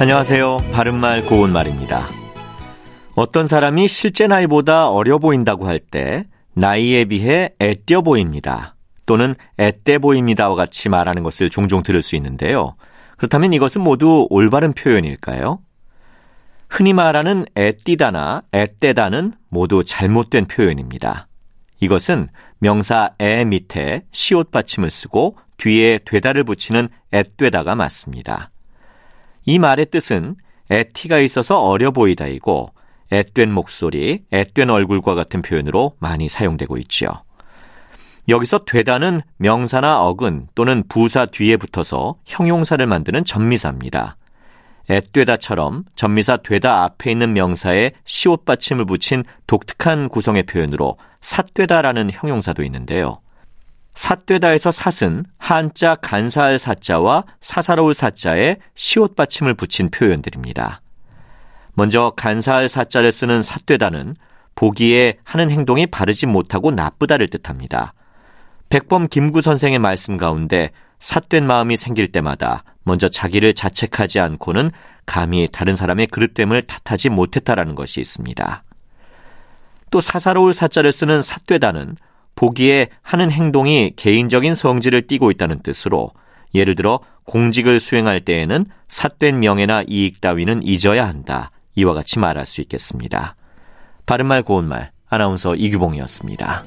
안녕하세요. 바른말 고운말입니다. 어떤 사람이 실제 나이보다 어려 보인다고 할 때 나이에 비해 애띄어 보입니다. 또는 애때 보입니다와 같이 말하는 것을 종종 들을 수 있는데요. 그렇다면 이것은 모두 올바른 표현일까요? 흔히 말하는 애띠다나 애때다는 모두 잘못된 표현입니다. 이것은 명사 애 밑에 시옷 받침을 쓰고 뒤에 되다를 붙이는 애되다가 맞습니다. 이 말의 뜻은 애티가 있어서 어려 보이다이고 앳된 목소리, 앳된 얼굴과 같은 표현으로 많이 사용되고 있지요. 여기서 되다는 명사나 어근 또는 부사 뒤에 붙어서 형용사를 만드는 전미사입니다. 앳되다처럼 전미사 되다 앞에 있는 명사에 시옷 받침을 붙인 독특한 구성의 표현으로 삿되다라는 형용사도 있는데요. 삿되다에서 삿은 한자 간사할 사자와 사사로울 사자에 시옷 받침을 붙인 표현들입니다. 먼저 간사할 사자를 쓰는 삿되다는 보기에 하는 행동이 바르지 못하고 나쁘다를 뜻합니다. 백범 김구 선생의 말씀 가운데 삿된 마음이 생길 때마다 먼저 자기를 자책하지 않고는 감히 다른 사람의 그릇됨을 탓하지 못했다라는 것이 있습니다. 또 사사로울 사자를 쓰는 삿되다는 보기에 하는 행동이 개인적인 성질을 띠고 있다는 뜻으로 예를 들어 공직을 수행할 때에는 삿된 명예나 이익 따위는 잊어야 한다. 이와 같이 말할 수 있겠습니다. 바른말 고운말 아나운서 이규봉이었습니다.